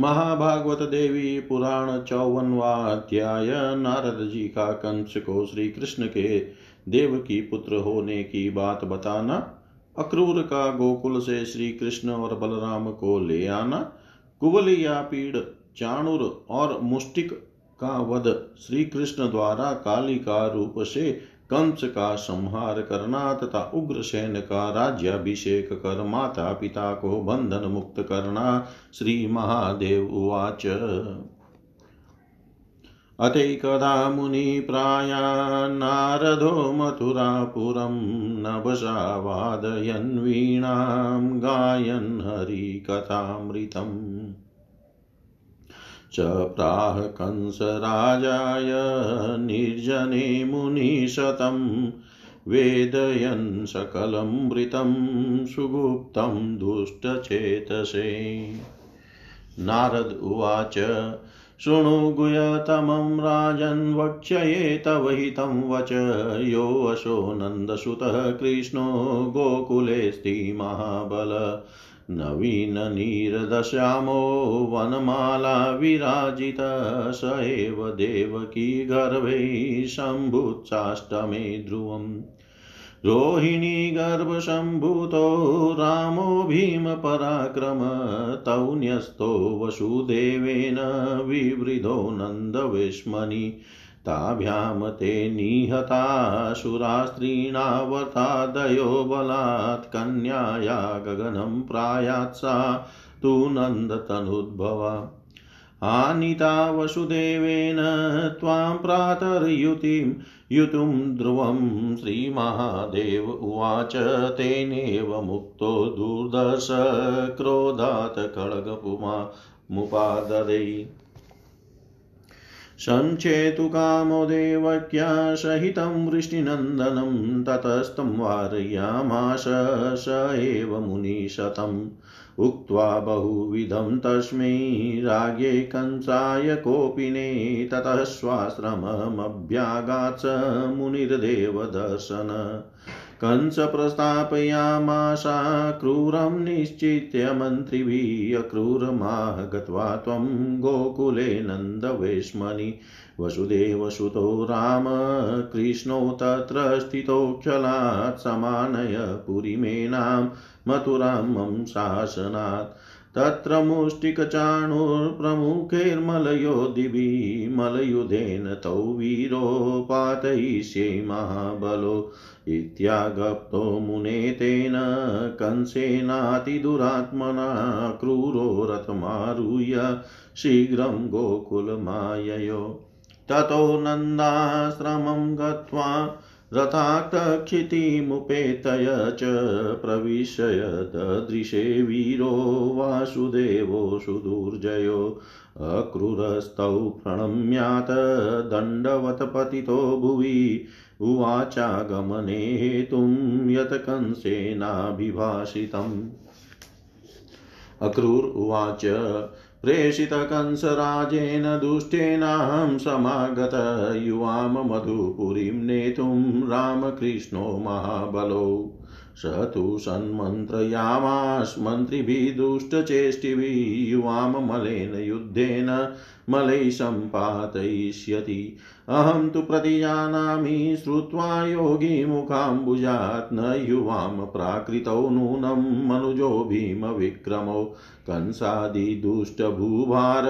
महाभागवत देवी पुराण चौवनवा अध्याय नारद जी का कंस को श्री कृष्ण के देव की पुत्र होने की बात बताना, अक्रूर का गोकुल से श्री कृष्ण और बलराम को ले आना कुबल या पीड़, चाणुर और मुष्टिक का वध श्री कृष्ण द्वारा काली का रूप से कंस का संहार करना तथा उग्रसेन का राज्याभिषेक कर माता पिता को बंधन मुक्त करना, श्री महादेव उवाच। अतैकदा मुनिप्राया नारदो मथुरापुरं नभसा वादयन् वीणां गायन् हरिकथामृतम्। च प्राह कंसराजाय निर्जने मुनिशतं वेदयन् सकलमृतं सुगुप्तं दुष्टचेतसे। नारद उवाच शृणु गुह्यतमं राजन् वक्ष्ये तव हितं वच। योऽशो नन्दसुतः कृष्णो गोकुलेऽस्ति महाबल नवीननीरदश्यामो वनमाला विराजित स एव देवकी गर्भे शम्भुत्साष्टमे ध्रुवम्। रोहिणी गर्भसम्भूतो रामो भीमपराक्रम तौ न्यस्तो वसुदेवेन विवृधो नन्दवेश्मनि ताभ्यां ते निहतासुरास्त्रीणावतादयो बलात् कन्याया गगनं प्रायात् सा तु नन्दतनुद्भवा। आनीता वसुदेवेन त्वां प्रातर्युतिं युतुं ध्रुवं श्रीमहादेव उवाच, तेनेव मुक्तो दुर्दर्श क्रोधात् खड्गपुमा मुपाददै। सञ्चेतुकामो देवक्या सहितं वृष्टिनन्दनं ततस्तं वारयामाश स एव मुनिशतम्। उक्त्वा बहुविधं तस्मै राज्ञे कंसाय कोपिने ततः स्वाश्रममभ्यागात् स मुनिर्देवदर्शन। कंस प्रस्थापयामाशा क्रूरं निश्चित्य मन्त्रिभिः अक्रूरमाह गत्वा त्वं गोकुले नन्दवेश्मनि। वसुदेवसुतो राम, कृष्णो तत्र स्थितोऽक्षलात् समानय पुरिमेनां मथुरां मम शासनात् तत्र मुष्टिकचाणुर्प्रमुखैर्मलयो दिवि मलयुधेन तौ वीरो पातयिष्ये महाबलो इत्यागप्तो मुने तेन कंसेनातिदुरात्मना क्रूरो रथमारुह्य शीघ्रं गोकुलमाययो। ततो नन्दाश्रमं गत्वा रथाक्तक्षितिमुपेतय च प्रविशय ददृशे वीरो वासुदेवो सुदुर्जयो। अक्रूरस्तौ प्रणम्यात् दण्डवत् पतितो भुवि। उवाचागमने हेतुं यत् अक्रूर उवाच प्रेषितकंसराजेन दुष्टेनाहं समागत युवां मधुपुरीं नेतुं रामकृष्णो महाबलो। स तु सन्मन्त्रयामास् मन्त्रिभिः दुष्टचेष्टिभिः युवां मलेन युद्धेन मलैः सम्पादयिष्यति अहं तु प्रतिजानामि श्रुत्वा योगिमुखाम्बुजात् न युवां प्राकृतौ नूनं मनुजो भीमविक्रमौ कंसादिदुष्टभूभार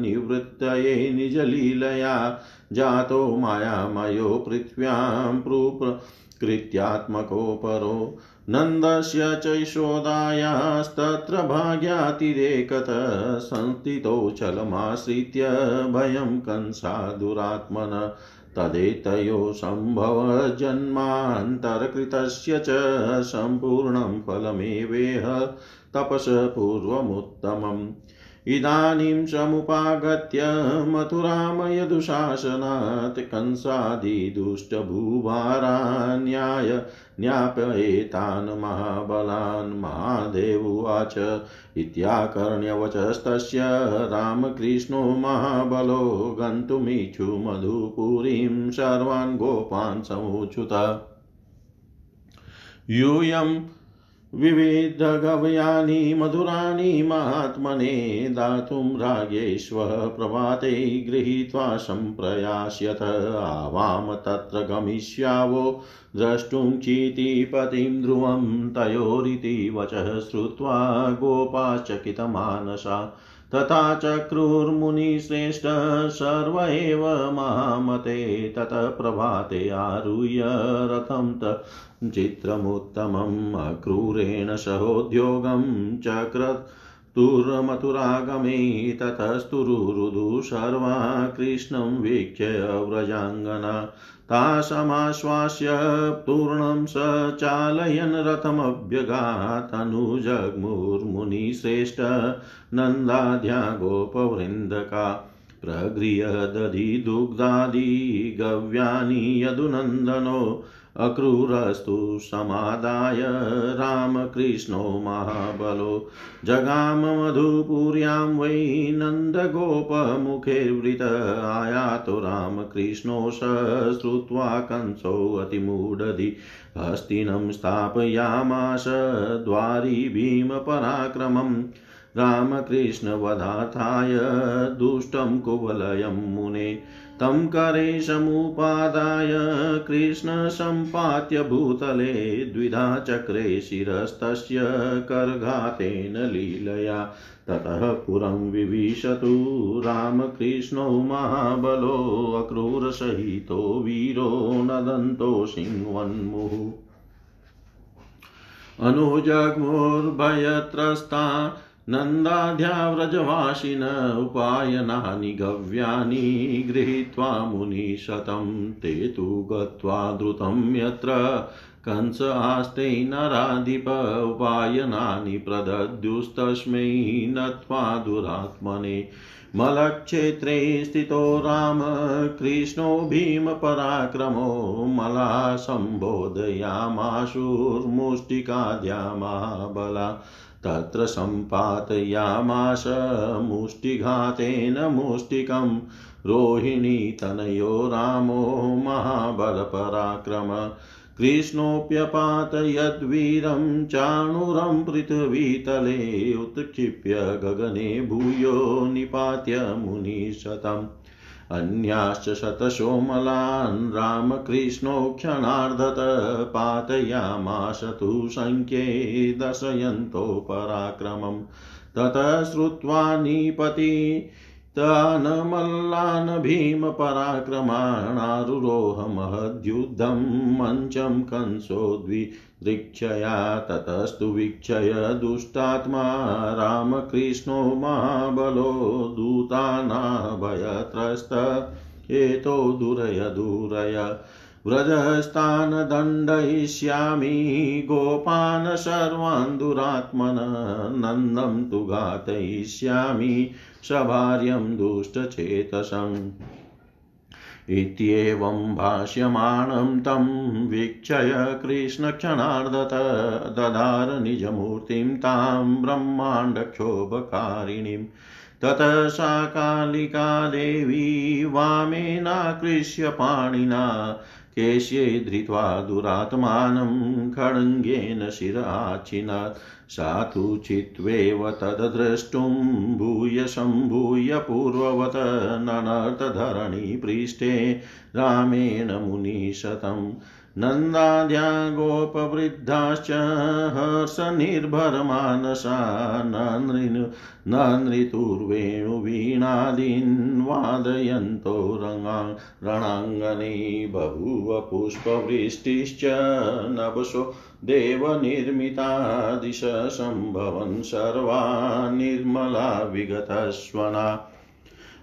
निवृत्तये निजलीलया जातो मायामयो पृथ्व्यां प्रूपकृत्यात्मको परो नन्दस्य च यशोदायास्तत्र भाग्यातिरेकतः संस्थितौ चलमाश्रित्य भयं कंसादुरात्मन। तदेतयो सम्भवजन्मान्तर्कृतस्य च सम्पूर्णं फलमेवेह। तपस पूर्वमुत्तमम् इदानीं समुपागत्य मथुरामयदुशासनात् कंसादिदुष्टभूभारान्याय ज्ञापयेतान् महाबलान् महादेवुवाच इत्याकर्ण्यवचस्तस्य रामकृष्णो महाबलो गन्तुमिच्छु मधुपुरीं सर्वान् गोपान् समुच्युत यूयं विविधगव्यानि मधुराणि महात्मने दातुं राज्ञेष्वः प्रभाते गृहीत्वा सम्प्रयास्यत। आवाम तत्र गमिष्यावो, द्रष्टुं चीतिपतिं ध्रुवं तयोरिति वचः श्रुत्वा गोपाश्चकितमानसा तथा चक्रुर्मुनिश्रेष्ठ सर्व एव महामते ततः प्रभाते आरुह्य रथं त चित्रमुत्तमम् अक्रूरेण सहोद्योगं चक्रतुर्मथुरागमे ततस्तुरुरुदु सर्वा कृष्णं वीक्ष्य व्रजाङ्गना तासमाश्वास्य पूर्णं स चालयन् रथमभ्यगातनुजग्मुर्मुनिश्रेष्ठ नन्दाध्या गोपवृन्दका। प्रगृहदधिदुग्धादिगव्यानि यदुनन्दनो अक्रूरस्तु समादाय रामकृष्णो महाबलो। जगाम मधुपुर्यां वै नन्दगोपमुखेर्वृत आयातो रामकृष्णो स श्रुत्वा कंसोऽतिमूढधि हस्तिनं स्थापयामास द्वारि भीमपराक्रमम् रामकृष्णवधार्थाय दुष्टं कुवलयं मुने, तं करे समुपादाय कृष्णसम्पात्य भूतले द्विधा चक्रे शिरस्तस्य कर्घातेन लीलया। ततः पुरं विविशतु रामकृष्णो महाबलो, अक्रूरसहितो वीरो नदन्तो सिंहवन्मुः। अनुजग्मुर्भयत्रस्ता नन्दाध्याव्रजवासिन उपायनानि गव्यानि गृहीत्वा मुनिशतं ते तु गत्वा द्रुतं यत्र कंस आस्ते नराधिप उपायनानि प्रदद्युस्तस्मै नत्वा दुरात्मने मलक्षेत्रे स्थितो राम कृष्णो भीमपराक्रमो मला सम्बोधयामाशुर्मुष्टिकाद्या महाबला तत्र सम्पातयामास मुष्टिघातेन मुष्टिकं रोहिणीतनयो रामो महाबलपराक्रम। कृष्णोऽप्यपातयद्वीरं चाणुरं पृथ्वीतले उत्क्षिप्य गगने भूयो निपात्य मुनिशतम्। अन्याश्च शतशोमलान् रामकृष्णो क्षणार्धत पातयामाश तु सङ्ख्ये दशयन्तो पराक्रमम् ततः श्रुत्वा निपति तान् भीमपराक्रमाणारुरोह महद्युद्धं मञ्चं कंसो द्विदृक्षया ततस्तु वीक्षय दुष्टात्मा रामकृष्णो महाबलो दूतानाभयत्रस्त एतो दुरय दुरय व्रजस्थान् दण्डयिष्यामि गोपान् सर्वान् दुरात्मन नन्दं तु घातयिष्यामि सभार्यं दुष्टचेतसम्। इत्येवं भाष्यमाणं तं वीक्षय कृष्णक्षणार्धत ददार निजमूर्तिं तां ब्रह्माण्डक्षोभकारिणीं। ततः सा कालिका देवी वामेनाकृष्य पाणिना। केश्ये धृत्वा दुरात्मानं खड्गेन शिराचिनात् सा तु चित्वेव तद्द्रष्टुं भूय सम्भूय पूर्ववत् ननर्तधरणीपृष्ठे रामेण मुनिशतम् नन्दाद्या गोपवृद्धाश्च हर्षनिर्भरमानसा ननृतुर्वेणुवीणादीन् वादयन्तो रणाङ्गने बभूव पुष्पवृष्टिश्च नभसो देवनिर्मिता दिश सम्भवन् सर्वा निर्मला विगतस्वना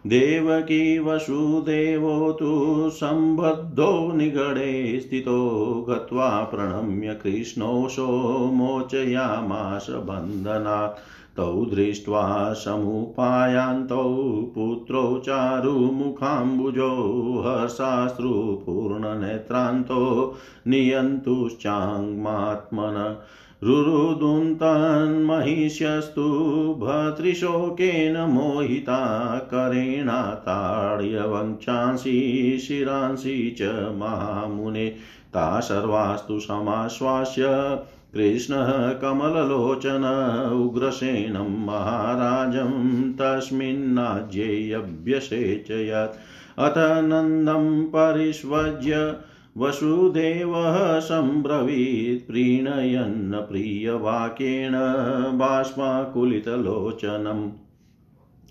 देवकी वसुदेवो तु सम्बद्धो निगडे स्थितो गत्वा प्रणम्य कृष्णोऽशो मोचयामास बन्धनात्। तौ दृष्ट्वा समुपायान्तौ पुत्रौ चारुमुखाम्बुजो हर्षाश्रुपूर्णनेत्रान्तो नियन्तुश्चाङ्मात्मन रुरुदुन्तन्महिष्यस्तु भतृशोकेन मोहिता करेणाताड्यवंशांसि शिरांसि च महामुने ता सर्वास्तु समाश्वास्य कृष्णः कमललोचन उग्रसेनं महाराजं तस्मिन्नाज्येयभ्यसेचयत् अथ नन्दं परिष्वज्य वसुदेवः सम्ब्रवीत् प्रीणयन् प्रियवाक्येण बाष्पाकुलितलोचनम्।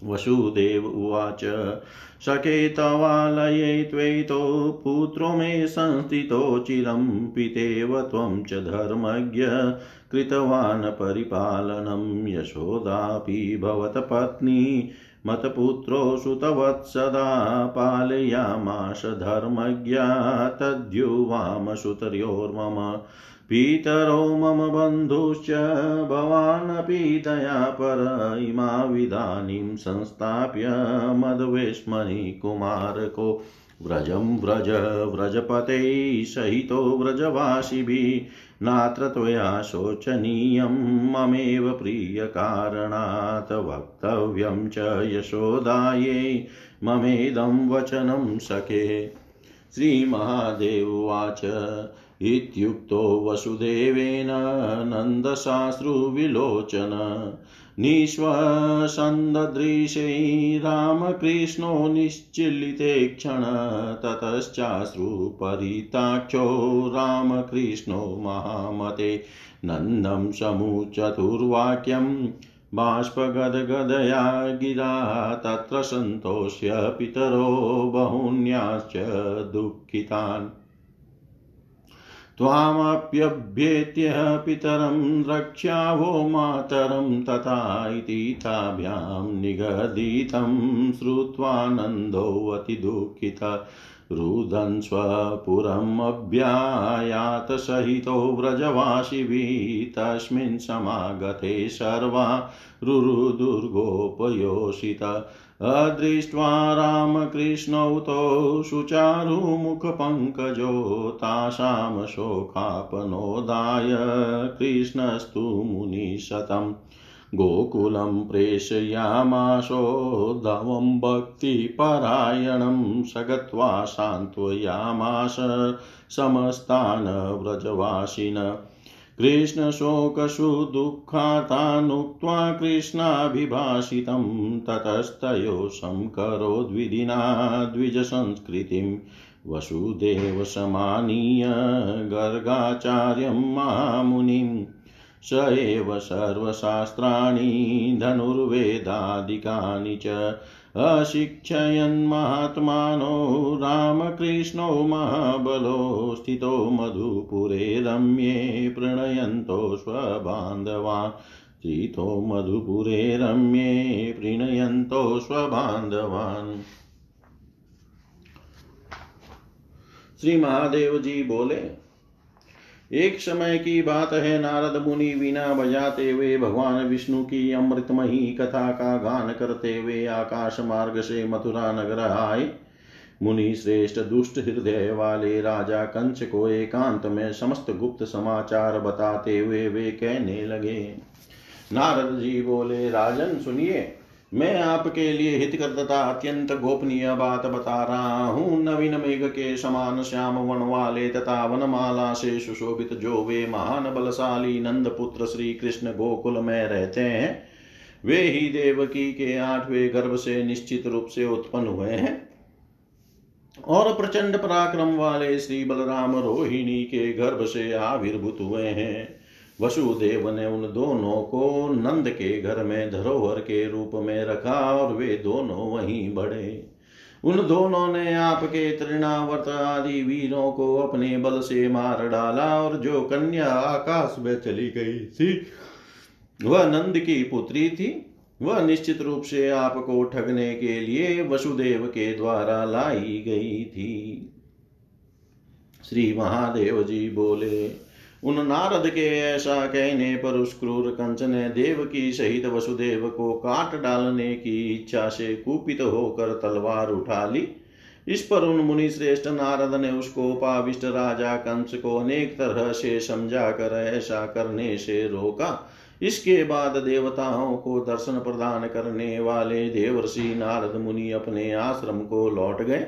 वसुदेव उवाच सखे तवालये त्वयितो पुत्रो मे संस्थितो पितेव त्वं च धर्मज्ञ कृतवान् परिपालनं। यशोदापि भवतपत्नी मतपुत्रो सुतवत्सदा पालयामाश धर्मज्ञा तद्युवामसुतर्योर्मम पीतरो मम बन्धुश्च भवानपि दयापर इमाविदानीं संस्थाप्य मद्वेश्मनि कुमारको व्रजं व्रज व्रजपते सहितो व्रजवासिभिः। नात्र त्वया शोचनीयं, ममेव प्रियकारणात् वक्तव्यं च यशोदायै। ममेदं वचनं सखे। श्रीमहादेववाच इत्युक्तो वसुदेवेन नन्दशास्त्रुविलोचन। निःश्वसन्ददृशै रामकृष्णो निश्चिलिते क्षण ततश्चाश्रुपरिताक्षो रामकृष्णो महामते नन्दं समुचतुर्वाक्यं बाष्पगदगदया गिरा तत्र सन्तोष्य पितरो बहून्याश्च दुःखितान्। त्वामप्यभ्येत्य पितरं रक्ष्यावो मातरं तथा इति ताभ्यां निगदितं श्रुत्वानन्दोऽतिदुःखित रुदन् स्वपुरमभ्यायात सहितो व्रजवासिभिः तस्मिन् समागते सर्वा रुरुदुर्गोपयोषित अदृष्ट्वा रामकृष्णौ तौ सुचारुमुखपङ्कजो तासां शोकापनोदाय कृष्णस्तु मुनिशतम्। गोकुलं प्रेषयामाशोद्धवं भक्तिपरायणं स गत्वा सान्त्वयामास समस्तान् व्रजवासिन कृष्णशोकसुदुःखातानुक्त्वा कृष्णाभिभाषितं ततस्तयो संकरोद्विधिना द्विजसंस्कृतिं वसुदेवसमानीय गर्गाचार्यं महामुनिम् स एव सर्वशास्त्राणि धनुर्वेदादिकानि च अशिक्षयन्मात्मानो रामकृष्णो महाबलो स्थितो मधुपुरे रम्ये प्रणयन्तो स्वबान्धवान्। स्थितो मधुपुरे रम्ये प्रणयन्तो स्वबान्धवान्। श्री महादेव जी बोले एक समय की बात है, नारद मुनि वीणा बजाते हुए, भगवान विष्णु की अमृतमयी कथा का गान करते हुए आकाश मार्ग से मथुरा नगर आए। मुनि श्रेष्ठ दुष्ट हृदय वाले राजा कंस को एकांत में समस्त गुप्त समाचार बताते हुए वे कहने लगे, नारद जी बोले, राजन सुनिए मैं आपके लिए हितकर तथा अत्यंत गोपनीय बात बता रहा हूँ। नवीन मेघ के समान श्याम वन वाले तथा वनमाला से सुशोभित जो वे महान बलशाली नंद पुत्र श्री कृष्ण गोकुल में रहते हैं, वे ही देवकी के आठवें गर्भ से निश्चित रूप से उत्पन्न हुए हैं। और प्रचंड पराक्रम वाले श्री बलराम रोहिणी के गर्भ से आविर्भूत हुए हैं। वसुदेव ने उन दोनों को नंद के घर में, धरोहर के रूप में रखा और वे दोनों वहीं बढ़े। उन दोनों ने आपके तृणावर्त आदि वीरों को अपने बल से मार डाला और जो कन्या आकाश में चली गई थी, वह नंद की पुत्री थी। वह निश्चित रूप से आपको ठगने के लिए वसुदेव के द्वारा लाई गई थी। श्री महादेव जी बोले उन नारद के ऐसा कहने पर उस क्रूर कंस ने देव की सहित वसुदेव को काट डालने की इच्छा से कुपित होकर तलवार उठा ली। इस पर उन मुनि श्रेष्ठ नारद ने उसको पाविष्ट राजा कंस को अनेक तरह से समझा कर ऐसा करने से रोका। इसके बाद देवताओं को दर्शन प्रदान करने वाले देवर्षि नारद मुनि अपने आश्रम को लौट गए।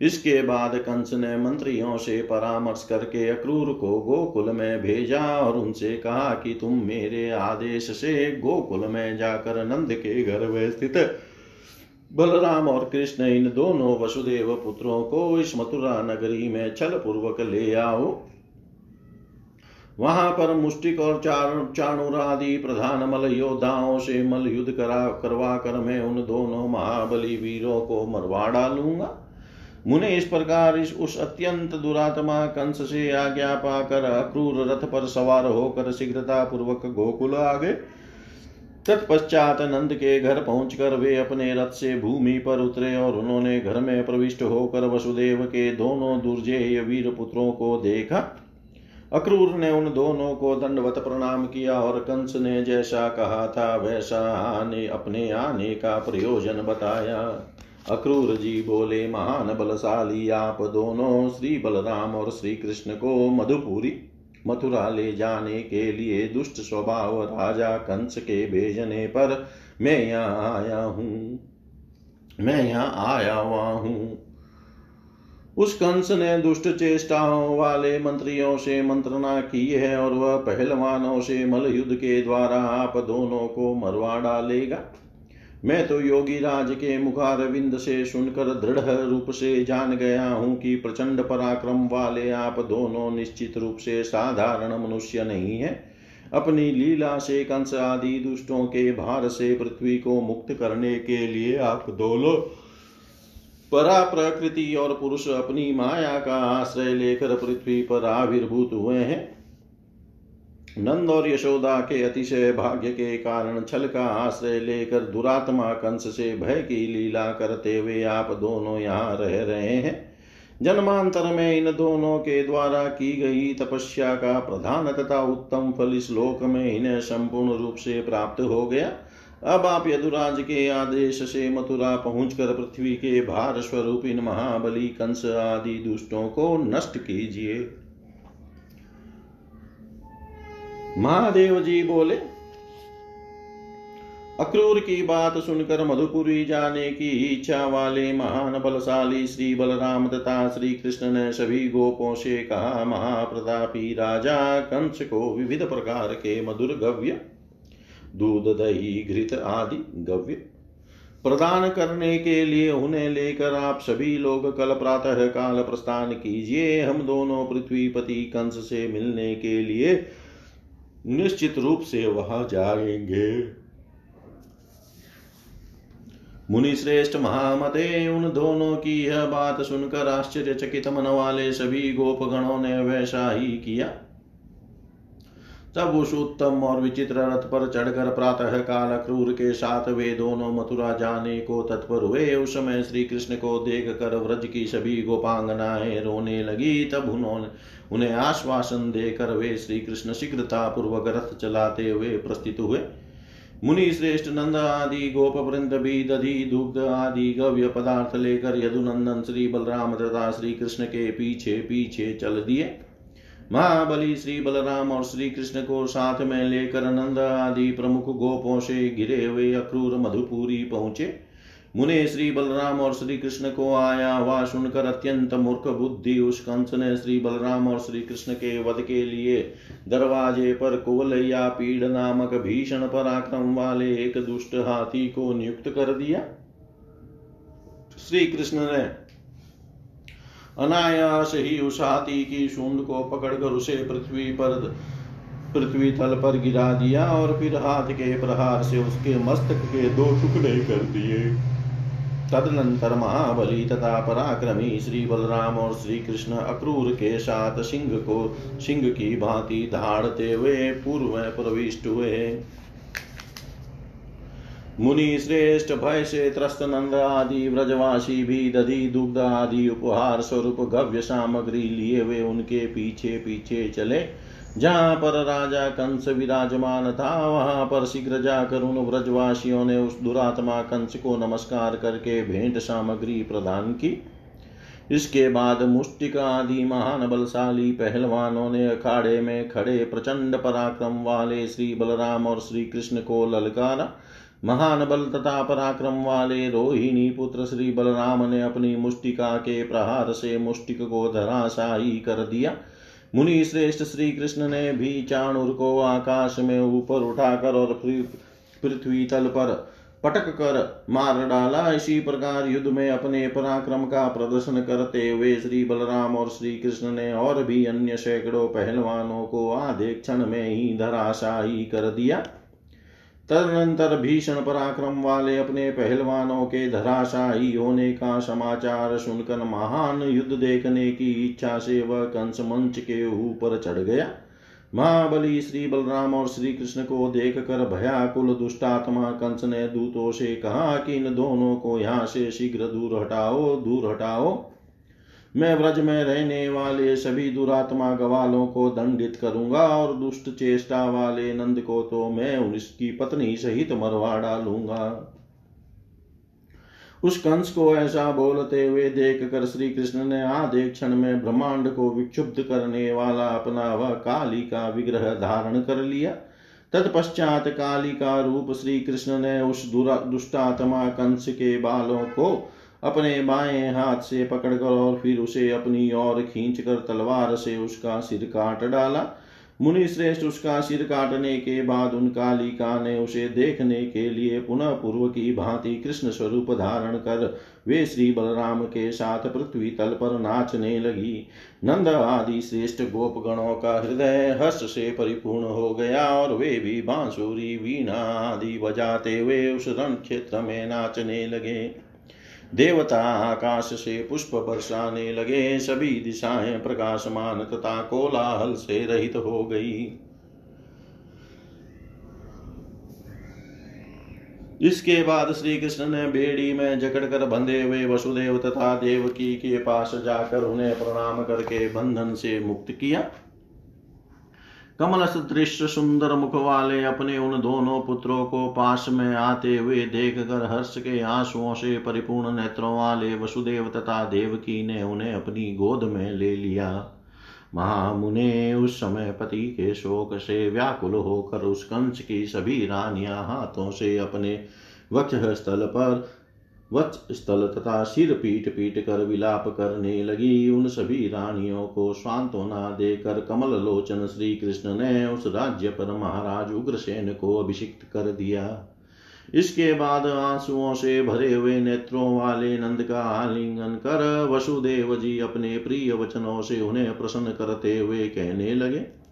इसके बाद कंस ने मंत्रियों से परामर्श करके अक्रूर को गोकुल में भेजा और उनसे कहा कि तुम मेरे आदेश से गोकुल में जाकर नंद के घर में स्थित बलराम और कृष्ण, इन दोनों वसुदेव पुत्रों को इस मथुरा नगरी में छल पूर्वक ले आओ। वहाँ पर मुष्टिक और चाणुर आदि प्रधान मल योद्धाओं से मल युद्ध करा करवा कर मैं उन दोनों महाबली वीरों को मरवा डालूँगा। मुने इस प्रकार इस उस अत्यंत दुरात्मा कंस से आज्ञा पाकर अक्रूर रथ पर सवार होकर शीघ्रता पूर्वक गोकुल आ गए तत्पश्चात नंद के घर पहुंचकर वे अपने रथ से भूमि पर उतरे और उन्होंने घर में प्रविष्ट होकर वसुदेव के दोनों दुर्जय वीर पुत्रों को देखा। अक्रूर ने उन दोनों को दंडवत प्रणाम किया और कंस ने जैसा कहा था वैसा आने, अपने आने का प्रयोजन बताया। अक्रूर जी बोले, महान बलशाली आप दोनों, श्री बलराम और श्री कृष्ण को मधुपुरी, मथुरा ले जाने के लिए दुष्ट स्वभाव राजा कंस के भेजने पर मैं यहाँ आया हूँ, मैं यहाँ आया हुआ हूँ। उस कंस ने दुष्ट चेष्टाओं वाले मंत्रियों से मंत्रणा की है और वह पहलवानों से मल युद्ध के द्वारा आप दोनों को मरवा डालेगा। मैं तो योगी राज के मुखारविंद से सुनकर दृढ़ रूप से जान गया हूँ कि प्रचंड पराक्रम वाले आप दोनों निश्चित रूप से साधारण मनुष्य नहीं है। अपनी लीला से कंस आदि दुष्टों के भार से पृथ्वी को मुक्त करने के लिए आप दोनों परा प्रकृति और पुरुष अपनी माया का आश्रय लेकर पृथ्वी पर आविर्भूत हुए हैं। नंद और यशोदा के अतिशय भाग्य के कारण छल का आश्रय लेकर दुरात्मा कंस से भय की लीला करते हुए आप दोनों यहाँ रह रहे हैं। जन्मांतर में इन दोनों के द्वारा की गई तपस्या का प्रधान तथा उत्तम फल इस लोक में इन्हें संपूर्ण रूप से प्राप्त हो गया। अब आप यदुराज के आदेश से मथुरा पहुंचकर पृथ्वी के भार स्वरूप इन महाबली कंस आदि दुष्टों को नष्ट कीजिए। महादेव जी बोले, अक्रूर की बात सुनकर मधुपुरी जाने की इच्छा वाले महान बलशाली श्री बलराम तथा श्री कृष्ण ने सभी गोपों से कहा, महाप्रतापी राजा, कंस को विविध प्रकार के मधुर गव्य, दूध, दही, घृत आदि गव्य प्रदान करने के लिए उन्हें लेकर आप सभी लोग कल प्रातः काल प्रस्थान कीजिए। हम दोनों पृथ्वीपति कंस से मिलने के लिए निश्चित रूप से वहाँ जाएँगे। मुनि श्रेष्ठ महामते, उन दोनों की यह बात सुनकर आश्चर्यचकित मन वाले सभी गोपगणों ने वैसा ही किया। तब उस उत्तम और विचित्र रथ पर चढ़कर प्रातः काल क्रूर के साथ वे दोनों मथुरा जाने को तत्पर हुए, उस समय श्री कृष्ण को देख कर व्रज की सभी गोपांगनाएँ रोने लगी। तब उन्होंने, उन्हें आश्वासन देकर वे श्री कृष्ण शीघ्रता पूर्वक रथ चलाते हुए प्रस्थित हुए। मुनि श्रेष्ठ नंद आदि गोप वृंद भी दधि दुग्ध आदि गव्य पदार्थ लेकर यदुनंदन श्री बलराम तथा श्री कृष्ण के पीछे पीछे चल दिए। महाबली श्री बलराम और श्री कृष्ण को साथ में लेकर नंद आदि प्रमुख गोपों से घिरे हुए अक्रूर मधुपुरी पहुँचे। मुने श्री बलराम और श्री कृष्ण को आया हुआ सुनकर अत्यंत मूर्ख बुद्धि उस कंस ने श्री बलराम और श्री कृष्ण के वध के लिए दरवाजे पर कोल या पीड़ नामक भीषण पराक्रम वाले एक दुष्ट हाथी को नियुक्त कर दिया। श्री कृष्ण ने अनायास ही उस हाथी की सूंड को पकड़कर उसे पृथ्वी पर, पृथ्वी तल पर गिरा दिया और फिर हाथ के प्रहार से उसके मस्तक के दो टुकड़े कर दिए। तदनंतर महाबली तथा पराक्रमी श्री बलराम और श्री कृष्ण अक्रूर के साथ सिंह को, सिंह की भांति धाड़ते हुए पूर्व में प्रविष्ट हुए। मुनि श्रेष्ठ भय से त्रस्त, नंद आदि, व्रजवासी भी दधि दुग्ध आदि उपहार स्वरूप गव्य सामग्री लिए हुए उनके पीछे पीछे चले। जहाँ पर राजा कंस विराजमान था, वहाँ पर शीघ्र जाकर उन व्रजवासियों ने उस दुरात्मा कंस को नमस्कार करके भेंट सामग्री प्रदान की। इसके बाद मुष्टिक आदि महान बलशाली पहलवानों ने अखाड़े में खड़े प्रचंड पराक्रम वाले श्री बलराम और श्री कृष्ण को ललकारा। महान बल तथा पराक्रम वाले रोहिणी पुत्र श्री बलराम ने अपनी मुष्टिका के प्रहार से मुष्टिक को धराशायी कर दिया। मुनि श्रेष्ठ श्री कृष्ण ने भी चाणुर को आकाश में ऊपर उठाकर और पृथ्वी तल पर पटक कर मार डाला। इसी प्रकार युद्ध में अपने पराक्रम का प्रदर्शन करते हुए श्री बलराम और श्री कृष्ण ने और भी अन्य सैकड़ों पहलवानों को आधे क्षण में ही धराशाही कर दिया। तदनंतर भीषण पराक्रम वाले अपने पहलवानों के धराशाही होने का समाचार सुनकर महान युद्ध देखने की इच्छा से वह कंस मंच के ऊपर चढ़ गया। महाबली श्री बलराम और श्री कृष्ण को देख कर भयाकुल दुष्टात्मा कंस ने दूतों से कहा कि इन दोनों को यहाँ से शीघ्र दूर हटाओ दूर हटाओ। मैं व्रज में रहने वाले सभी दुरात्मा गवालों को दंडित करूँगा और दुष्ट चेष्टा वाले नंद को तो मैं उनकी पत्नी सहित मरवा डालूँगा। उस कंस को ऐसा बोलते हुए देख कर श्री कृष्ण ने आधे क्षण में ब्रह्मांड को विक्षुब्ध करने वाला अपना वह काली का विग्रह धारण कर लिया। तत्पश्चात काली का रूप श्री कृष्ण ने उस दुरा दुष्टात्मा कंस के बालों को अपने बाएँ हाथ से पकड़कर और फिर उसे अपनी ओर खींचकर तलवार से उसका सिर काट डाला। मुनि श्रेष्ठ उसका सिर काटने के बाद उन कालिका ने उसे देखने के लिए पुनः पूर्व की भांति कृष्ण स्वरूप धारण कर वे श्री बलराम के साथ पृथ्वी तल पर नाचने लगी। नंद आदि श्रेष्ठ गोप गणों का हृदय हर्ष से परिपूर्ण हो गया और वे भी बांसुरी, वीणा आदि बजाते हुए उस रण क्षेत्र में नाचने लगे। देवता आकाश से पुष्प बरसाने लगे, सभी दिशाएँ प्रकाशमान तथा कोलाहल से रहित हो गई। इसके बाद श्री कृष्ण ने बेड़ी में जकड़ कर बंधे हुए वसुदेव तथा देवकी के पास जाकर उन्हें प्रणाम करके बंधन से मुक्त किया। कमल सदृश सुंदर मुख वाले अपने उन दोनों पुत्रों को पास में आते हुए देख कर हर्ष के आंसुओं से परिपूर्ण नेत्रों वाले वसुदेव तथा देवकी ने उन्हें अपनी गोद में ले लिया। महामुने उस समय पति के शोक से व्याकुल होकर उस कंस की सभी रानियाँ हाथों से अपने वक्ष स्थल पर वत्स स्थल तथा सिर पीट पीट कर विलाप करने लगी। उन सभी रानियों को सांत्वना देकर कमल लोचन श्री कृष्ण ने उस राज्य पर महाराज उग्रसेन को अभिषिक्त कर दिया। इसके बाद आंसुओं से भरे हुए नेत्रों वाले नंद का आलिंगन कर वसुदेव जी अपने प्रिय वचनों से उन्हें प्रसन्न करते हुए कहने लगे।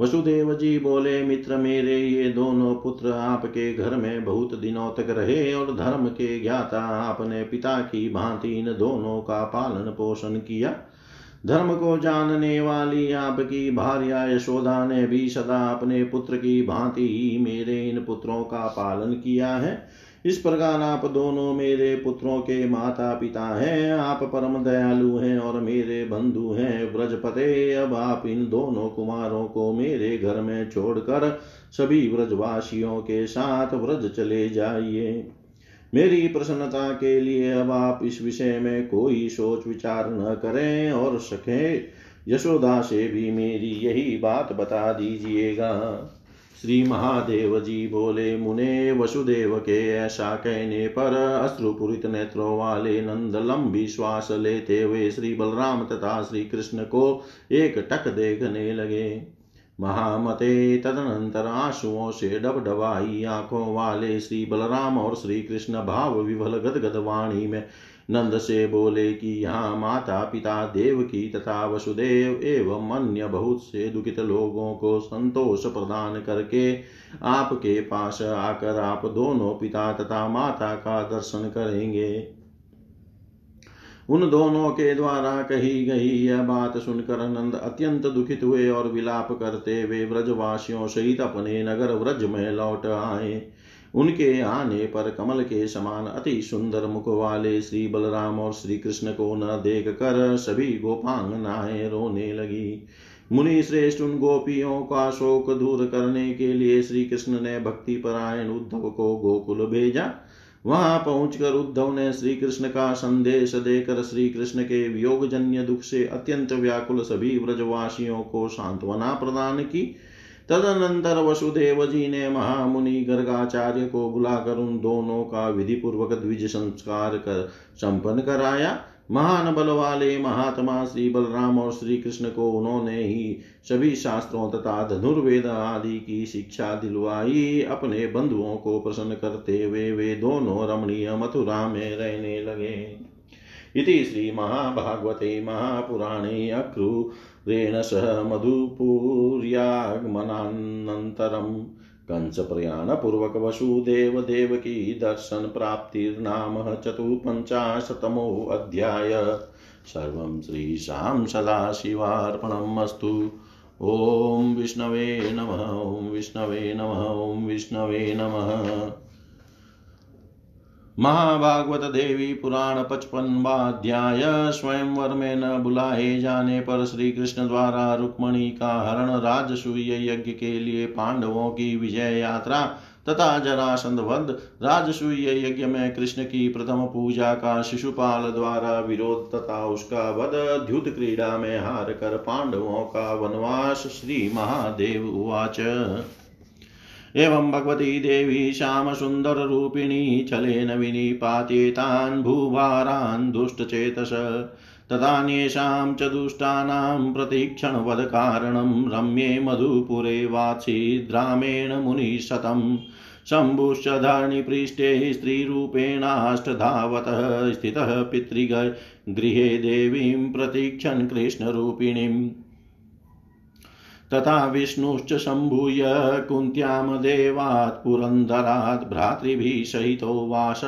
वसुदेव जी बोले, मित्र मेरे, ये दोनों पुत्र आपके घर में बहुत दिनों तक रहे और धर्म के ज्ञाता आपने पिता की भांति इन दोनों का पालन पोषण किया। धर्म को जानने वाली आपकी भार्या यशोदा ने भी सदा अपने पुत्र की भांति ही मेरे इन पुत्रों का पालन किया है। इस प्रकार आप दोनों मेरे पुत्रों के माता पिता हैं, आप परम दयालु हैं और मेरे बंधु हैं। व्रजपते अब आप इन दोनों कुमारों को मेरे घर में छोड़कर सभी व्रजवासियों के साथ व्रज चले जाइए। मेरी प्रसन्नता के लिए अब आप इस विषय में कोई सोच विचार न करें और सके यशोदा से भी मेरी यही बात बता दीजिएगा। श्री महादेव जी बोले, मुने वसुदेव के ऐसा कहने पर अश्रुपुरित नेत्रों वाले नंद लंबी श्वास लेते हुए श्री बलराम तथा श्री कृष्ण को एक टक देखने लगे। महामते तदनंतर आंसुओं से डबडबाई आँखों वाले श्री बलराम और श्री कृष्ण भाव विभल गदगद वाणी में नंद से बोले कि यहाँ माता पिता देव की तथा वसुदेव एवं अन्य बहुत से दुखित लोगों को संतोष प्रदान करके आपके पास आकर आप दोनों पिता तथा माता का दर्शन करेंगे। उन दोनों के द्वारा कही गई यह बात सुनकर नंद अत्यंत दुखित हुए और विलाप करते हुए व्रजवासियों सहित अपने नगर व्रज में लौट आए। उनके आने पर कमल के समान अति सुंदर मुख वाले श्री बलराम और श्री कृष्ण को न देख कर सभी गोपांगनाएँ रोने लगी। मुनि श्रेष्ठ उन गोपियों का शोक दूर करने के लिए श्री कृष्ण ने भक्ति परायण उद्धव को गोकुल भेजा। वहाँ पहुंचकर उद्धव ने श्री कृष्ण का संदेश देकर श्री कृष्ण के वियोगजन्य दुख से अत्यंत व्याकुल सभी व्रजवासियों को सांत्वना प्रदान की। तदनंतर वसुदेव जी ने महामुनि गर्गाचार्य को बुलाकर उन दोनों का विधि पूर्वक द्विज संस्कार कर संपन्न कराया। महान बल वाले महात्मा श्री बलराम और श्री कृष्ण को उन्होंने ही सभी शास्त्रों तथा धनुर्वेद आदि की शिक्षा दिलवाई। अपने बंधुओं को प्रसन्न करते हुए वे दोनों रमणीय मथुरा में रहने लगे। इति श्रीमहाभागवते महापुराणे अक्रूरेण सह मधुपुर्यागमनानन्तरम् कंसप्रयाणपूर्वक वसुदेव देवकी दर्शन प्राप्तिर्नाम चतुपञ्चाशतमोऽध्याय सर्वं श्रीशां सदाशिवार्पणम् अस्तु। ॐ विष्णवे नमः, ॐ विष्णवे नमः, ॐ विष्णवे नमः। महाभागवत देवी पुराण पचपनवाध्याय स्वयंवर में न बुलाए जाने पर श्री कृष्ण द्वारा रुक्मणी का हरण राजसूय यज्ञ के लिए पांडवों की विजय यात्रा तथा जरासंध वध राजसूय यज्ञ में कृष्ण की प्रथम पूजा का शिशुपाल द्वारा विरोध तथा उसका वध द्युत क्रीड़ा में हार कर पांडवों का वनवास श्री महादेव उवाच। एवं भगवती देवी श्यामसुन्दररूपिणी छलेन विनिपात्येतान् भूभारान् दुष्टचेतस। तदान्येषां च दुष्टानां प्रतीक्षणवधकारणं रम्ये मधुपुरे वात्सीद्रामेण मुनिशतम् शम्भुश्च धरणिपृष्ठे स्त्रीरूपेणाष्टधावतः स्थितः पितृगृहे देवीं प्रतीक्षन् कृष्णरूपिणीम्। तथा विष्णुश्च सम्भूय कुन्त्यां देवात् पुरन्दरात् भ्रातृभिः सहितो वास,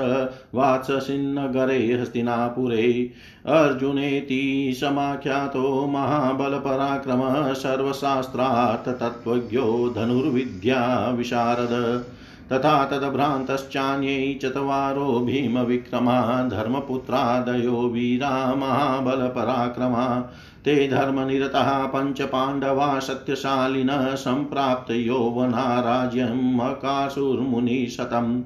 वात्ससिन्नगरे हस्तिनापुरे। अर्जुनेति समाख्यातो महाबलपराक्रमः, सर्वशास्त्रार्थतत्त्वज्ञो धनुर्विद्या विशारद। तथा तद्भ्रान्तश्चान्यै चत्वारो भीमविक्रमा, धर्मपुत्रादयो वीरा, महाबलपराक्रमा। ते धर्मनिरतः पञ्चपाण्डवा सत्यशालिनः सम्प्राप्त यौवना राज्यम् अकासुर्मुनिशतम्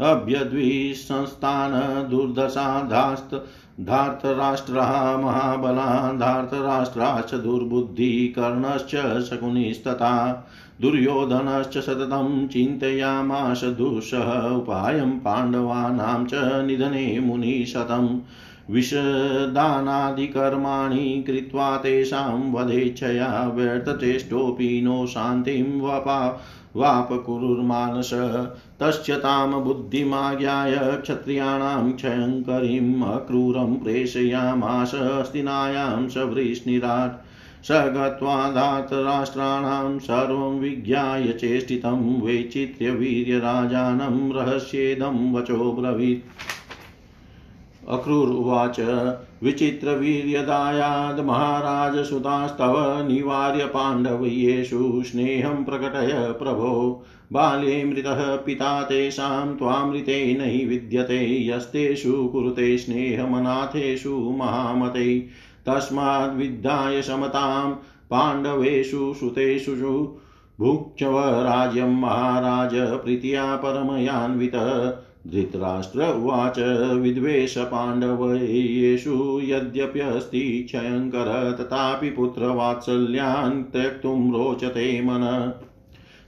अभ्यद्विसंस्थान दुर्दशाधास्त धार्तराष्ट्रः, महाबला धार्तराष्ट्राश्च दुर्बुद्धिकर्णश्च शकुनिस्तथा। दुर्योधनश्च सततं चिन्तयामाश दुःसः उपायं पाण्डवानां च निधने मुनिशतम् विषदानादिकर्माणि कृत्वा तेषां वधेच्छया व्यर्थचेष्टोऽपि नो शान्तिं वपा वापकुरुर्मानस। तस्य तां बुद्धिमाज्ञाय क्षत्रियाणां क्षयङ्करीम् अक्रूरं प्रेषयामास हस्तिनायां सवृष्णिराट् स गत्वा धातराष्ट्राणां सर्वं विज्ञाय चेष्टितं वैचित्र्यवीर्यराजानं रहस्येदं वचो ब्रवीत्। अक्रूर उवाच, विचित्रवीर्यदायाद् महाराजसुतास्तव निवार्य पाण्डवयेषु स्नेहं प्रकटय प्रभो। बाल्ये मृतः पिता तेषां त्वामृतेन हि विद्यते यस्तेषु कुरुते स्नेहमनाथेषु महामते। तस्माद्विद्धाय समतां पाण्डवेषु सुतेषु भुक्ष्व राज्यं महाराज प्रीत्या परमयान्वितः। धृतराष्ट्र उवाच विद्वेषपाण्डवयेषु यद्यप्यस्ति क्षयङ्कर, तथापि पुत्रवात्सल्यान् त्यक्तुं रोचते मन।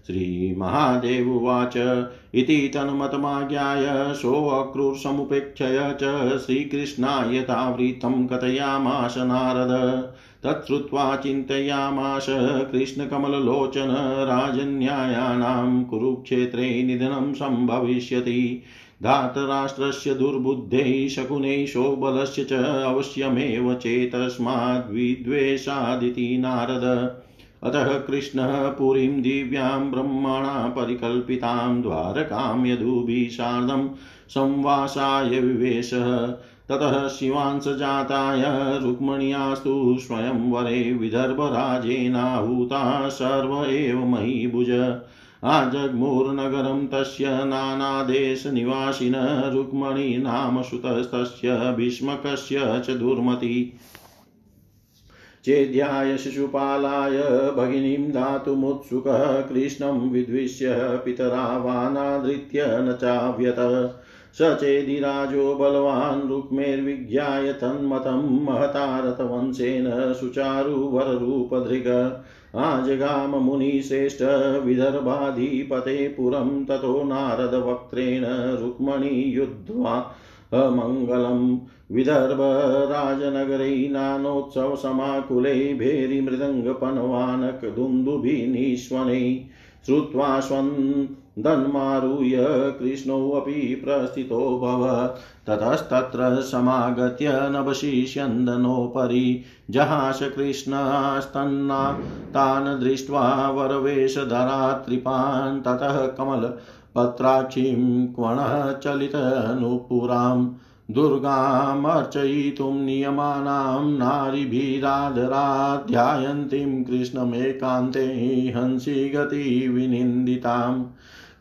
श्रीमहादेव उवाच इति तन्मतमाज्ञाय सोऽक्रूरसमुपेक्षय च श्रीकृष्णाय तावृतं कथयामाश नारद। तच्छ्रुत्वा चिन्तयामाश कृष्णकमललोचन राजन्यायानां कुरुक्षेत्रे निधनं सम्भविष्यति। धातराष्ट्रस्य दुर्बुद्धैः शकुनैषो बलस्य च अवश्यमेव चेतस्माद्विद्वेषादिति नारद। अतः कृष्णः पुरीं दिव्यां ब्रह्मणा परिकल्पितां द्वारकां यदुभिः सार्धं संवासाय विवेशः। ततः शिवांसजाताय रुक्मण्यास्तु स्वयंवरे विदर्भराजेनाहूता सर्व एव महीभुज। आजग्मुर्नगरं तस्य नानादेशनिवासिन रुक्मणी नाम सुतस्तस्य भीष्मकस्य च दुर्मति। चेद्याय शिशुपालाय भगिनीं दातुमुत्सुकः कृष्णं विद्विष्य पितरावानादृत्य न चाव्यत। स चेदिराजो बलवान् रुक्मेर्विज्ञाय तन्मतं महता रथवंशेन सुचारुवररूपधृग। आजगाम मुनिश्रेष्ठ विदर्भाधिपते पुरं ततो नारदवक्त्रेण रुक्मणी युद्ध्वा अमङ्गलम् विदर्भराजनगरे नानोत्सवसमाकुले भेरिमृदङ्गपनवानकदुन्दुभिनिष्वनै श्रुत्वा स्वन्दन्मारुह्य कृष्णोऽपि प्रस्थितो भव। ततस्तत्र समागत्य नवशिष्यन्दनोपरि जहास कृष्णास्तन्ना तान् दृष्ट्वा वरवेशधरात्रिपान् ततः कमलपत्राक्षीं क्वणः चलितनुपुराम् दुर्गामर्चयितुं नियमानां नारीभिरादराध्यायन्तीं कृष्णमेकान्ते हंसि गतिविनिन्दिताम्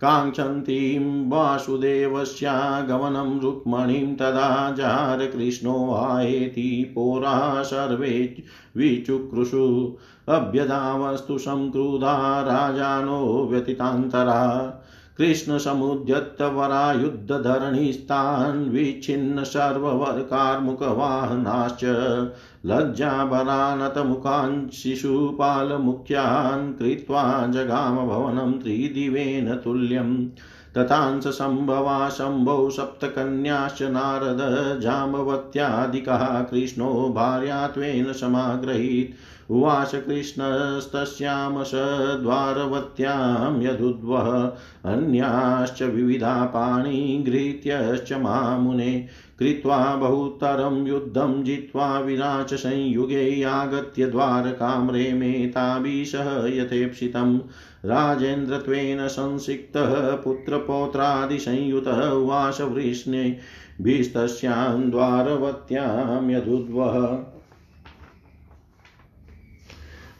काङ्क्षन्तीं वासुदेवस्यागमनं रुक्मणीं तदा जार कृष्णो आयेति पोरा सर्वे विचुक्रुषु अभ्यदावस्तु संक्रुधा राजानो व्यतितान्तरा कृष्णसमुद्यतवरायुद्धधरणिस्तान् विच्छिन्न सर्ववर्कार्मुखवाहनाश्च लज्जाबलानतमुखान्, शिशुपालमुख्यान् कृत्वा जगामभवनं त्रिदिवेन तुल्यम् तथांस सम्भवा शम्भौ सप्तकन्याश्च नारद जाम्बवत्यादिकः कृष्णो, भार्यात्वेन समाग्रहीत्। उवाच कृष्णस्तस्यामश द्वारवत्यां यदुद्वः, अन्याश्च विविधा पाणिगृहीत्यश्च मामुने। कृत्वा बहुतरं युद्धं जित्वा विराच संयुगे आगत्य द्वारकां रेमे ताभिषः यथेप्सितं राजेन्द्रत्वेन संसिक्तः पुत्रपौत्रादिसंयुतः उवास वृष्णेभिस्तस्यां द्वारवत्यां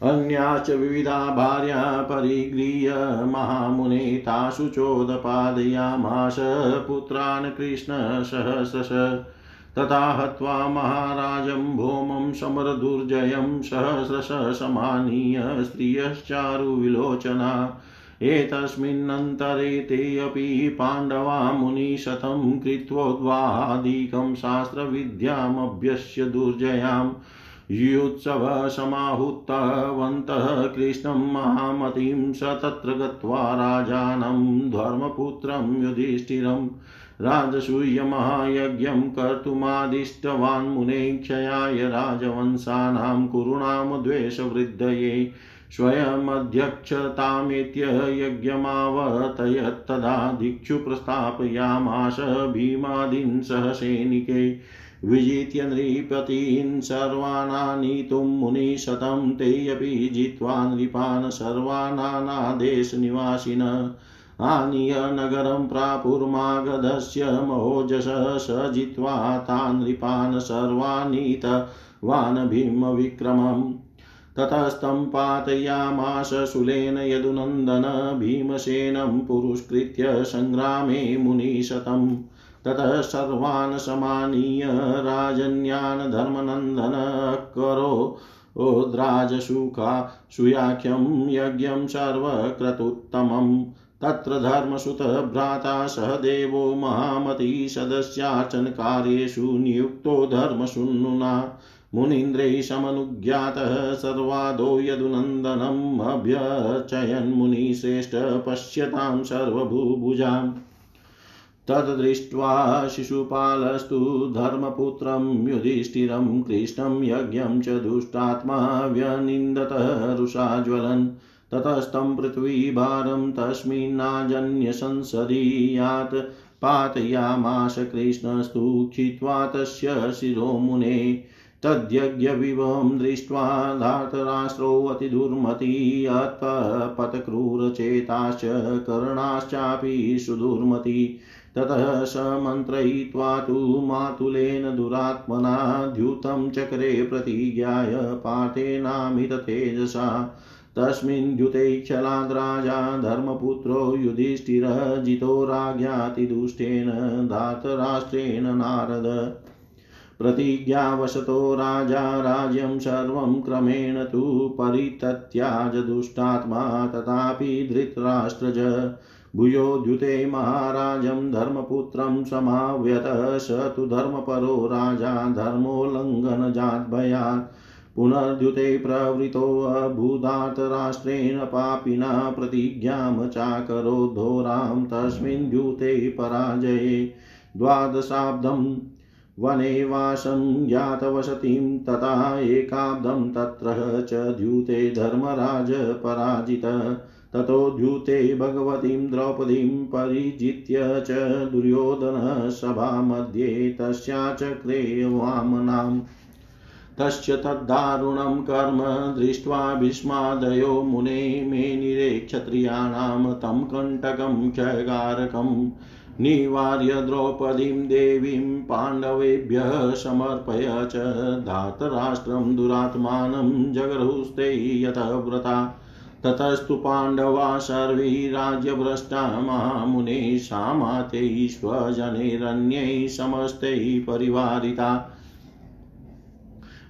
अन्याश्च विविधा भार्या परिगृह्य महामुने तासु चोदपादयामास पुत्रान् कृष्णसहस्रश तथा हत्वा महाराजं भौमं समरदुर्जयं सहस्रश समानीय स्त्रियश्चारुविलोचना एतस्मिन्नन्तरे ते अपि पाण्डवा मुनिशतं कृत्वोद्वादिकं शास्त्रविद्यामभ्यस्य दुर्जयाम्। युत्सवसमाहुतवन्तः कृष्णं महामतिं स तत्र गत्वा राजानं धर्मपुत्रं युधिष्ठिरं राजसूयमहायज्ञं कर्तुमादिष्टवान् मुने क्षयाय राजवंशानां कुरूणां द्वेषवृद्धये स्वयमध्यक्षतामेत्य यज्ञमावर्तयत्तदा दिक्षु प्रस्थापयामास भीमादीन् सहसैनिके विजित्य नृपतीन् सर्वानानीतुं मुनिशतं तेऽपि जित्वा नृपान् सर्वानानादेशनिवासिन। आनीय नगरं प्रापुर्मागधस्य महोजस स जित्वा तान् नृपान् सर्वानीतवान् भीमविक्रमम् ततस्तं पातयामास शूलेन यदुनन्दन भीमसेनं पुरुष्कृत्य सङ्ग्रामे मुनिशतम्। ततः सर्वान् समानीय राजन्यान् धर्मनन्दन करो। ओद्राजसुखा सुयाख्यं यज्ञं सर्वक्रतुत्तमम् तत्र धर्मसुतभ्राता सहदेवो महामती सदस्यार्चनकार्येषु नियुक्तो धर्मशूनुना मुनीन्द्रैः समनुज्ञातः सर्वादो यदुनन्दनम् अभ्यर्चयन् मुनिश्रेष्ठ पश्यतां सर्वभूभुजाम्। तद्दृष्ट्वा शिशुपालस्तु धर्मपुत्रं युधिष्ठिरं कृष्णं यज्ञं च दुष्टात्मा व्यनिन्दतः रुषाज्वलन् ततस्तं पृथ्वीभारं तस्मिन्नाजन्यसंसदि यात् पातयामाश कृष्णस्तु क्षित्वा तस्य शिरोमुने तद्यज्ञविभवं दृष्ट्वा धातराष्ट्रोऽतिदुर्मती अत्पतक्रूरचेताश्च कर्णाश्चापि सुदुर्मती। ततः स मन्त्रयित्वा तु मातुलेन दुरात्मना द्यूतं चक्रे प्रतिज्ञाय पार्थेनामिततेजसा तस्मिन् द्युते क्षलाद्राजा धर्मपुत्रो युधिष्ठिरः जितो राज्ञातिदुष्टेन धातराष्ट्रेण नारद। प्रतिज्ञावशतो राजा राज्यं सर्वं क्रमेण तु परितत्याज दुष्टात्मा तथापि धृतराष्ट्रज। भूयोद्युते महाराजं धर्मपुत्रं समाव्यत स तु धर्मपरो राजा धर्मोल्लङ्घनजाद्भयात् पुनर्द्युते प्रवृतोऽभूधातराष्ट्रेण पापिना प्रतिज्ञां चाकरोद्धोरां तस्मिन् द्यूते पराजये। द्वादशाब्दं वने वासं ज्ञातवसतिं, तथा एकाब्दं तत्र च द्यूते धर्मराज पराजित। ततो द्यूते भगवतीं द्रौपदीं परिजित्य च दुर्योधनसभामध्ये तस्याचक्रे वामनाम्। तस्य तद्दारुणं कर्म दृष्ट्वा भीष्मादयो मुने मेनिरे क्षत्रियाणां तं कण्टकं क्षयगारकम् निवार्य द्रौपदीं देवीं पाण्डवेभ्यः समर्पय च धातराष्ट्रं दुरात्मानं जगरुस्ते यतः व्रता। ततस्तु पाण्डवा सर्वे राज्यभ्रष्टा महामुने सामाते स्वजनैरन्यैः समस्तैः परिवारिता।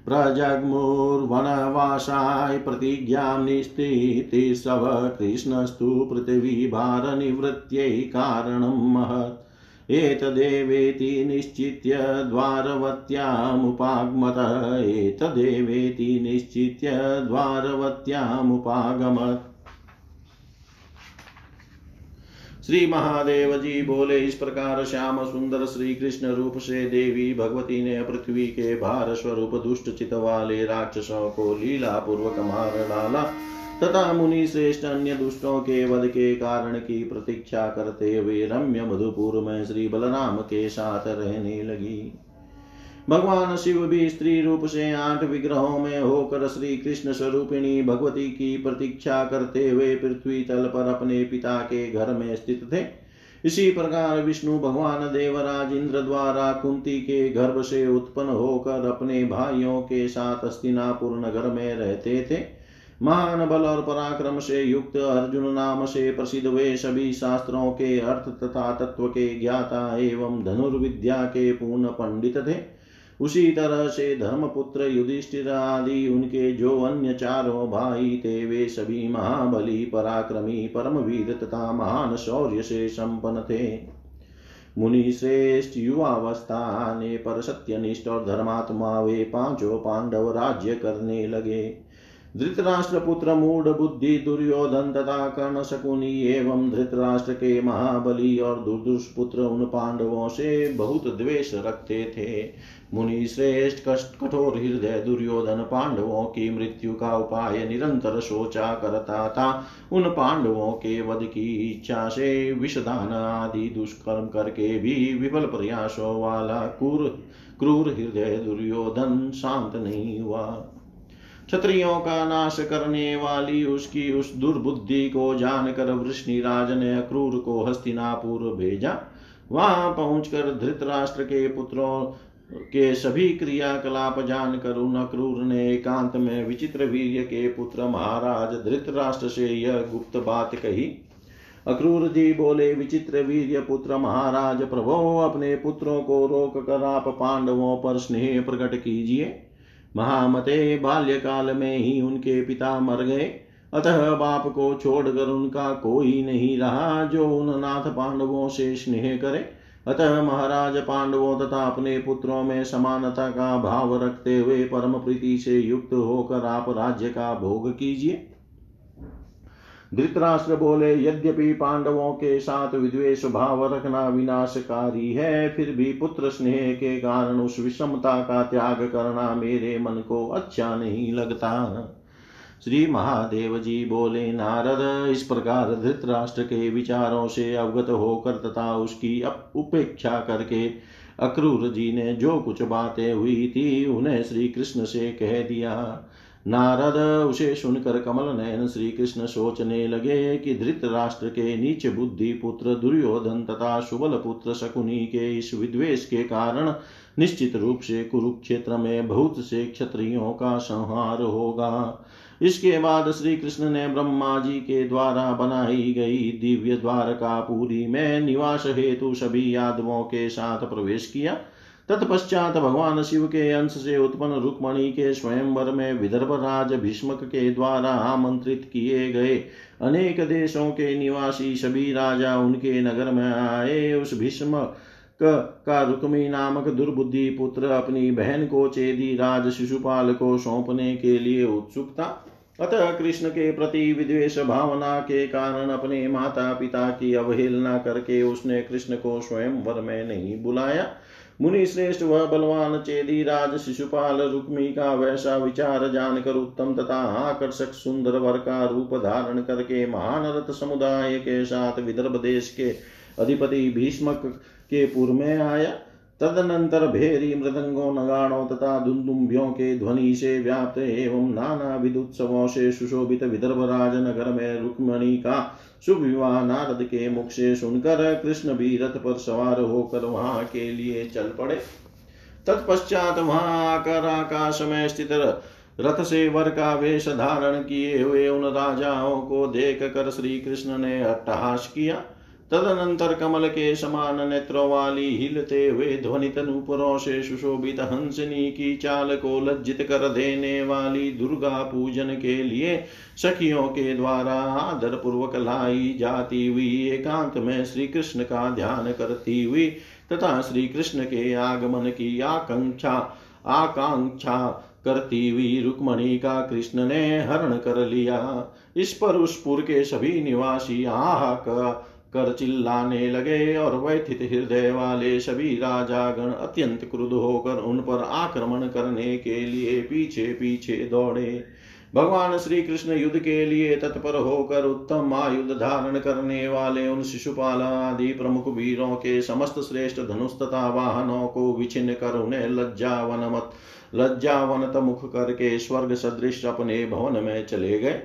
प्रजग्मुर्वनवासाय प्रतिज्ञां निस्थितिसव कृष्णस्तु पृथिवीभारनिवृत्त्यै कारणं महत्। एतदेवेति निश्चित्य द्वारवत्यामुपागमत। एतदेवेति निश्चित्य द्वारवत्यामुपागमत्। श्री महादेव जी बोले, इस प्रकार श्याम सुंदर श्री कृष्ण रूप से देवी भगवती ने पृथ्वी के भार स्वरूप दुष्ट चित वाले राक्षसों को लीला पूर्वक मार डाला। तथा मुनि श्रेष्ठ अन्य दुष्टों के वध के कारण की प्रतीक्षा करते हुए रम्य मधुपुर में श्री बलराम के साथ रहने लगी। भगवान शिव भी स्त्री रूप से आठ विग्रहों में होकर श्री कृष्ण स्वरूपिणी भगवती की प्रतीक्षा करते हुए पृथ्वी तल पर अपने पिता के घर में स्थित थे। इसी प्रकार विष्णु भगवान देवराज इंद्र द्वारा कुंती के गर्भ से उत्पन्न होकर अपने भाइयों के साथ अस्तिनापुर नगर में रहते थे। महान बल और पराक्रम से युक्त अर्जुन नाम से प्रसिद्ध वे सभी शास्त्रों के अर्थ तथा तत्व के ज्ञाता एवं धनुर्विद्या के पूर्ण पंडित थे। उसी तरह से धर्मपुत्र युधिष्ठिर आदि, उनके जो अन्य चारों भाई थे, वे सभी महाबली, पराक्रमी, परमवीर तथा महान शौर्य से संपन्न थे। मुनि श्रेष्ठ युवावस्था आने पर सत्यनिष्ठ और धर्मात्मा वे पाँचों पांडव राज्य करने लगे। धृतराष्ट्र पुत्र मूड बुद्धि दुर्योधन तथा कर्ण शकुनी एवं धृतराष्ट्र के महाबली और दुर्दुष्पुत्र उन पांडवों से बहुत द्वेष रखते थे। मुनि श्रेष्ठ कष्ट कठोर हृदय दुर्योधन पांडवों की मृत्यु का उपाय निरंतर सोचा करता था। उन पांडवों के वध की इच्छा से विषदान आदि दुष्कर्म करके भी विफल प्रयासों वाला क्रूर क्रूर हृदय दुर्योधन शांत नहीं हुआ। क्षत्रियों का नाश करने वाली उसकी उस दुर्बुद्धि को जानकर वृष्णिराज ने अक्रूर को हस्तिनापुर भेजा। वहाँ पहुंचकर धृतराष्ट्र के पुत्रों के सभी क्रियाकलाप जानकर उन अक्रूर ने एकांत में विचित्र वीर्य के पुत्र महाराज धृतराष्ट्र से यह गुप्त बात कही। अक्रूर जी बोले, विचित्र वीर्य पुत्र महाराज, प्रभो, अपने पुत्रों को रोक कर आप पांडवों पर स्नेह प्रकट कीजिए। महामते बाल्यकाल में ही उनके पिता मर गए। अतः बाप को छोड़कर उनका कोई नहीं रहा, जो उन नाथ पांडवों से स्नेह करे। अतः महाराज पांडवों तथा अपने पुत्रों में समानता का भाव रखते हुए परम प्रीति से युक्त होकर आप राज्य का भोग कीजिए। धृतराष्ट्र बोले, यद्यपि पांडवों के साथ विद्वेष भाव रखना विनाशकारी है, फिर भी पुत्र स्नेह के कारण उस विषमता का त्याग करना मेरे मन को अच्छा नहीं लगता। श्री महादेव जी बोले, नारद, इस प्रकार धृतराष्ट्र के विचारों से अवगत होकर तथा उसकी उपेक्षा करके अक्रूर जी ने जो कुछ बातें हुई थी, उन्हें श्री कृष्ण से कह दिया। नारद, उसे सुनकर कमल नयन श्री कृष्ण सोचने लगे कि धृत राष्ट्र के नीच बुद्धि पुत्र दुर्योधन तथा सुबल पुत्र शकुनी के इस विद्वेश के कारण निश्चित रूप से कुरुक्षेत्र में बहुत से क्षत्रियों का संहार होगा। इसके बाद श्री कृष्ण ने ब्रह्मा जी के द्वारा बनाई गई दिव्य द्वारकापुरी में निवास हेतु सभी यादवों के साथ प्रवेश किया। तत्पश्चात भगवान शिव के अंश से उत्पन्न रुक्मणी के स्वयंवर में विदर्भ राज भीष्मक के द्वारा आमंत्रित किए गए अनेक देशों के निवासी सभी राजा उनके नगर में आए। उस भीष्म का रुक्मी नामक दुर्बुद्धि पुत्र अपनी बहन को चेदी राज शिशुपाल को सौंपने के लिए उत्सुक था अतः कृष्ण के प्रति विद्वेश भावना के कारण अपने माता पिता की अवहेलना करके उसने कृष्ण को स्वयं वर में नहीं बुलाया। मुनि श्रेष्ठ वह बलवान चेदी राज शिशुपाल रुक्मी का वैसा विचार जानकर उत्तम तथा आकर्षक सुंदर वर का रूप धारण करके महान रथ समुदाय के साथ विदर्भ देश के अधिपति भीष्मक के पूर्व में आया। तदनंतर भेरी मृदंगों, नगाड़ों तथा दुन्दुम्बियों के ध्वनि से व्याप्त एवं नाना विदुत्सवों से सुशोभित विदर्भ राज नगर में रुक्मणी का शुभ विवाह नारद के मुख से सुनकर कृष्ण भी रथ पर सवार होकर वहाँ के लिए चल पड़े। तत्पश्चात वहाँ आकर आकाश में स्थित रथ से वर का वेश धारण किए हुए उन राजाओं को देख कर श्री कृष्ण ने अट्टहास किया। तदनंतर कमल के समान नेत्रों वाली हिलते हुए ध्वनित नूपुरों से सुशोभित हंसनी की चाल को लज्जित कर देने वाली दुर्गा पूजन के लिए सखियों के द्वारा आदर पूर्वक लाई जाती हुई एकांत में श्री कृष्ण का ध्यान करती हुई तथा श्री कृष्ण के आगमन की आकांक्षा आकांक्षा करती हुई रुक्मणी का कृष्ण ने हरण कर लिया। इस पर उस पुर के सभी निवासी आह का कर चिल्लाने लगे और व्यथित हृदय वाले सभी राजागण अत्यंत क्रुद्ध होकर उन पर आक्रमण करने के लिए पीछे पीछे दौड़े। भगवान श्री कृष्ण युद्ध के लिए तत्पर होकर उत्तम आयुध धारण करने वाले उन शिशुपाल आदि प्रमुख वीरों के समस्त श्रेष्ठ धनुष तथा वाहनों को विचिन्न कर उन्हें लज्जावन लज्जावनमत लज्जावनत मुख करके स्वर्ग सदृश अपने भवन में चले गए।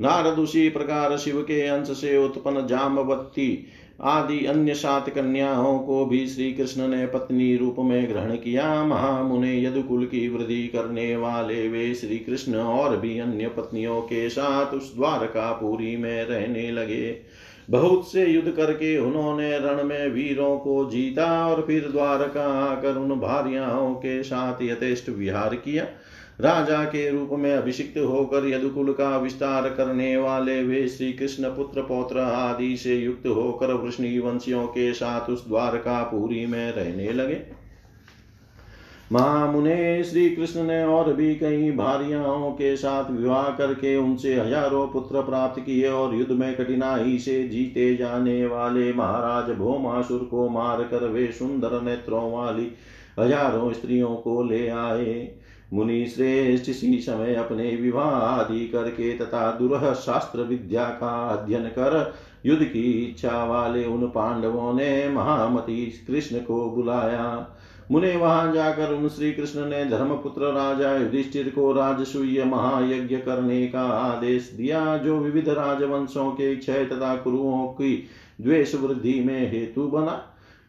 नारद उसी प्रकार शिव के अंश से उत्पन्न जामवती आदि अन्य सात कन्याओं को भी श्री कृष्ण ने पत्नी रूप में ग्रहण किया। महामुने यदुकुल की वृद्धि करने वाले वे श्री कृष्ण और भी अन्य पत्नियों के साथ उस द्वारका द्वारकापुरी में रहने लगे। बहुत से युद्ध करके उन्होंने रण में वीरों को जीता और फिर द्वारका आकर उन भार्याओं के साथ यथेष्ट विहार किया। राजा के रूप में अभिषिक्त होकर यदुकुल का विस्तार करने वाले वे श्री कृष्ण पुत्र, पौत्र आदि से युक्त होकर वृष्णि वंशियों के साथ उस द्वारका पूरी में रहने लगे। महामुने श्री कृष्ण ने और भी कई भारियाओं के साथ विवाह करके उनसे हज़ारों पुत्र प्राप्त किए और युद्ध में कठिनाई से जीते जाने वाले महाराज भोमासुर को मार कर वे सुंदर नेत्रों वाली हज़ारों स्त्रियों को ले आए। मुनि श्रेष्ठ इसी समय अपने विवाह आदि करके तथा दुरह शास्त्र विद्या का अध्ययन कर युद्ध की इच्छा वाले उन पांडवों ने महामती कृष्ण को बुलाया। मुने वहाँ जाकर उन श्री कृष्ण ने धर्मपुत्र राजा युधिष्ठिर को राजसूय महायज्ञ करने का आदेश दिया, जो विविध राजवंशों के क्षय तथा कुरुओं की द्वेष वृद्धि में हेतु बना।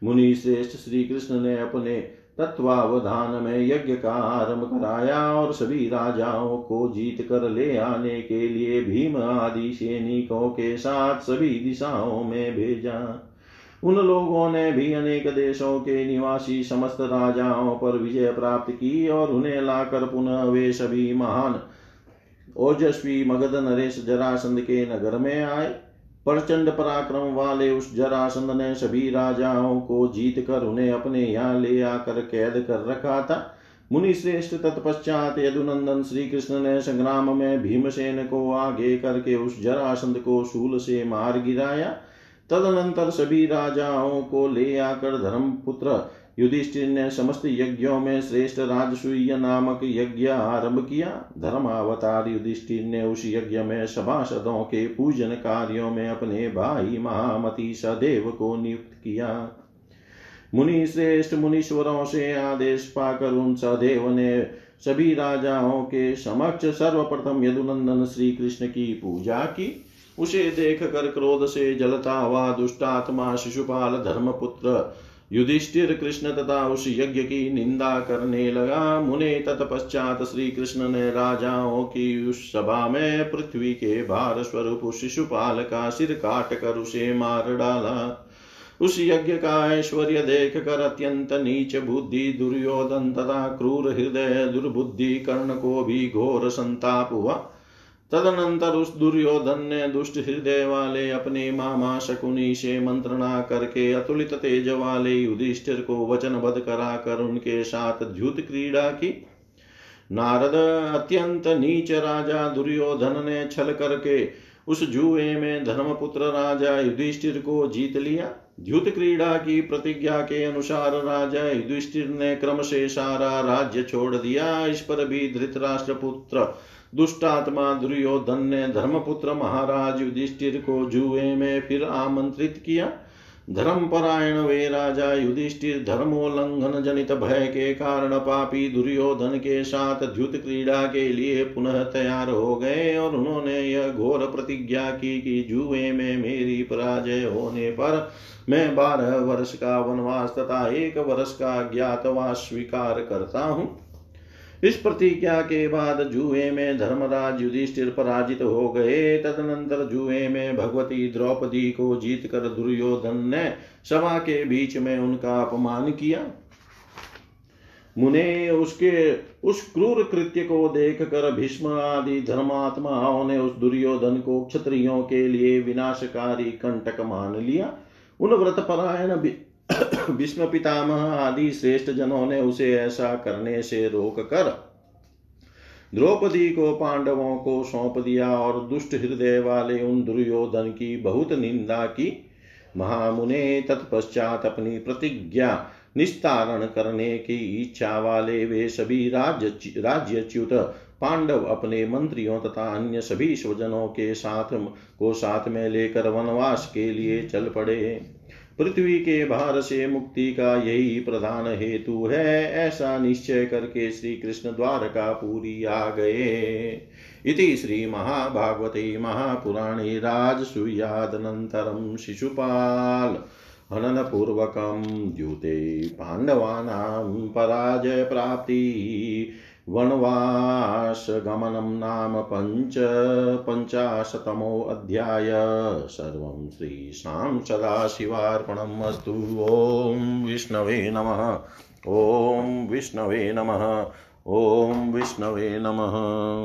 मुनि श्रेष्ठ श्री कृष्ण ने अपने तत्वावधान में यज्ञ का आरंभ कराया और सभी राजाओं को जीत कर ले आने के लिए भीम आदि सैनिकों के साथ सभी दिशाओं में भेजा। उन लोगों ने भी अनेक देशों के निवासी समस्त राजाओं पर विजय प्राप्त की और उन्हें लाकर पुनः वे सभी महान, ओजस्वी मगध नरेश जरासंध के नगर में आए। प्रचंड पराक्रम वाले उस जरासंध ने सभी राजाओं को जीत कर उन्हें अपने यहाँ ले आकर कैद कर रखा था। मुनि श्रेष्ठ तत्पश्चात यदुनंदन श्री कृष्ण ने संग्राम में भीमसेन को आगे करके उस जरासंध को शूल से मार गिराया। तदनंतर सभी राजाओं को ले आकर धर्मपुत्र युधिष्ठिर ने समस्त यज्ञों में श्रेष्ठ राजसूय नामक यज्ञ आरंभ किया। धर्मावतार युधिष्ठिर ने उस यज्ञ में सभासदों के पूजन कार्यों में अपने भाई महामती सदैव को नियुक्त किया। मुनि श्रेष्ठ मुनीश्वरों से आदेश पाकर उन सदैव ने सभी राजाओं के समक्ष सर्वप्रथम यदुनंदन श्री कृष्ण की पूजा की। उसे देख कर क्रोध से जलता हुआ दुष्टात्मा शिशुपाल धर्मपुत्र युधिष्ठिर कृष्ण तथा उस यज्ञ की निंदा करने लगा। मुने तत्पश्चात श्री कृष्ण ने राजाओं की उस सभा में पृथ्वी के भार स्वरूप शिशुपाल का सिर काट कर उसे मार डाला। उस यज्ञ का ऐश्वर्य देख कर अत्यंत नीच बुद्धि, दुर्योधन तथा क्रूर हृदय, दुर्बुद्धि कर्ण को भी घोर संताप हुआ। तदनंतर उस दुर्योधन ने दुष्ट हृदय वाले अपने मामा शकुनी से मंत्रणा करके अतुलित तेज वाले युधिष्ठिर को वचनबद्ध कराकर उनके साथ द्युत क्रीड़ा की। नारद, अत्यंत नीच राजा दुर्योधन ने छल करके उस जुए में धर्मपुत्र राजा युधिष्ठिर को जीत लिया। द्युत क्रीड़ा की प्रतिज्ञा के अनुसार राजा युधिष्ठिर ने क्रम से सारा राज्य छोड़ दिया। इस पर भी धृतराष्ट्र पुत्र दुष्टात्मा दुर्योधन ने धर्मपुत्र महाराज युधिष्ठिर को जुए में फिर आमंत्रित किया। धर्मपरायण वे राजा युधिष्ठिर धर्मोल्लंघन जनित भय के कारण पापी दुर्योधन के साथ द्युत क्रीड़ा के लिए पुनः तैयार हो गए और उन्होंने यह घोर प्रतिज्ञा की कि जुए में मेरी पराजय होने पर मैं बारह वर्ष का वनवास तथा एक वर्ष का ज्ञातवास स्वीकार करता हूँ। इस प्रतिज्ञा के बाद जुए में धर्मराज युधिष्ठिर पराजित हो गए। तदनंतर जुए में भगवती द्रौपदी को जीत कर दुर्योधन ने सभा के बीच में उनका अपमान किया। मुने उसके, उस क्रूर कृत्य को देख कर भीष्म आदि धर्मात्माओं ने उस दुर्योधन को क्षत्रियों के लिए विनाशकारी कंटक मान लिया। उन व्रत परायण भीष्म पितामह आदि श्रेष्ठ जनों ने उसे ऐसा करने से रोक कर द्रौपदी को पांडवों को सौंप दिया और दुष्ट हृदय वाले उन दुर्योधन की बहुत निंदा की। महामुने तत्पश्चात अपनी प्रतिज्ञा निस्तारण करने की इच्छा वाले वे सभी राज्य राज्यच्युत पांडव अपने मंत्रियों तथा अन्य सभी स्वजनों के साथ को साथ में लेकर वनवास के लिए चल पड़े। पृथ्वी के भार से मुक्ति का यही प्रधान हेतु है। ऐसा निश्चय करके श्री कृष्ण द्वारका पूरी आ गए। इति श्रीमहाभागवते महापुराणे राजसूयादनन्तरं शिशुपाल हननपूर्वकं द्यूते पाण्डवानां पराजयप्राप्ति। वनवासगमनं नाम पञ्च पञ्चाशतमोऽध्याय सर्वं श्रीशां सदाशिवार्पणम् अस्तु। ॐ विष्णवे नमः। ॐ विष्णवे नमः। ॐ विष्णवे नमः।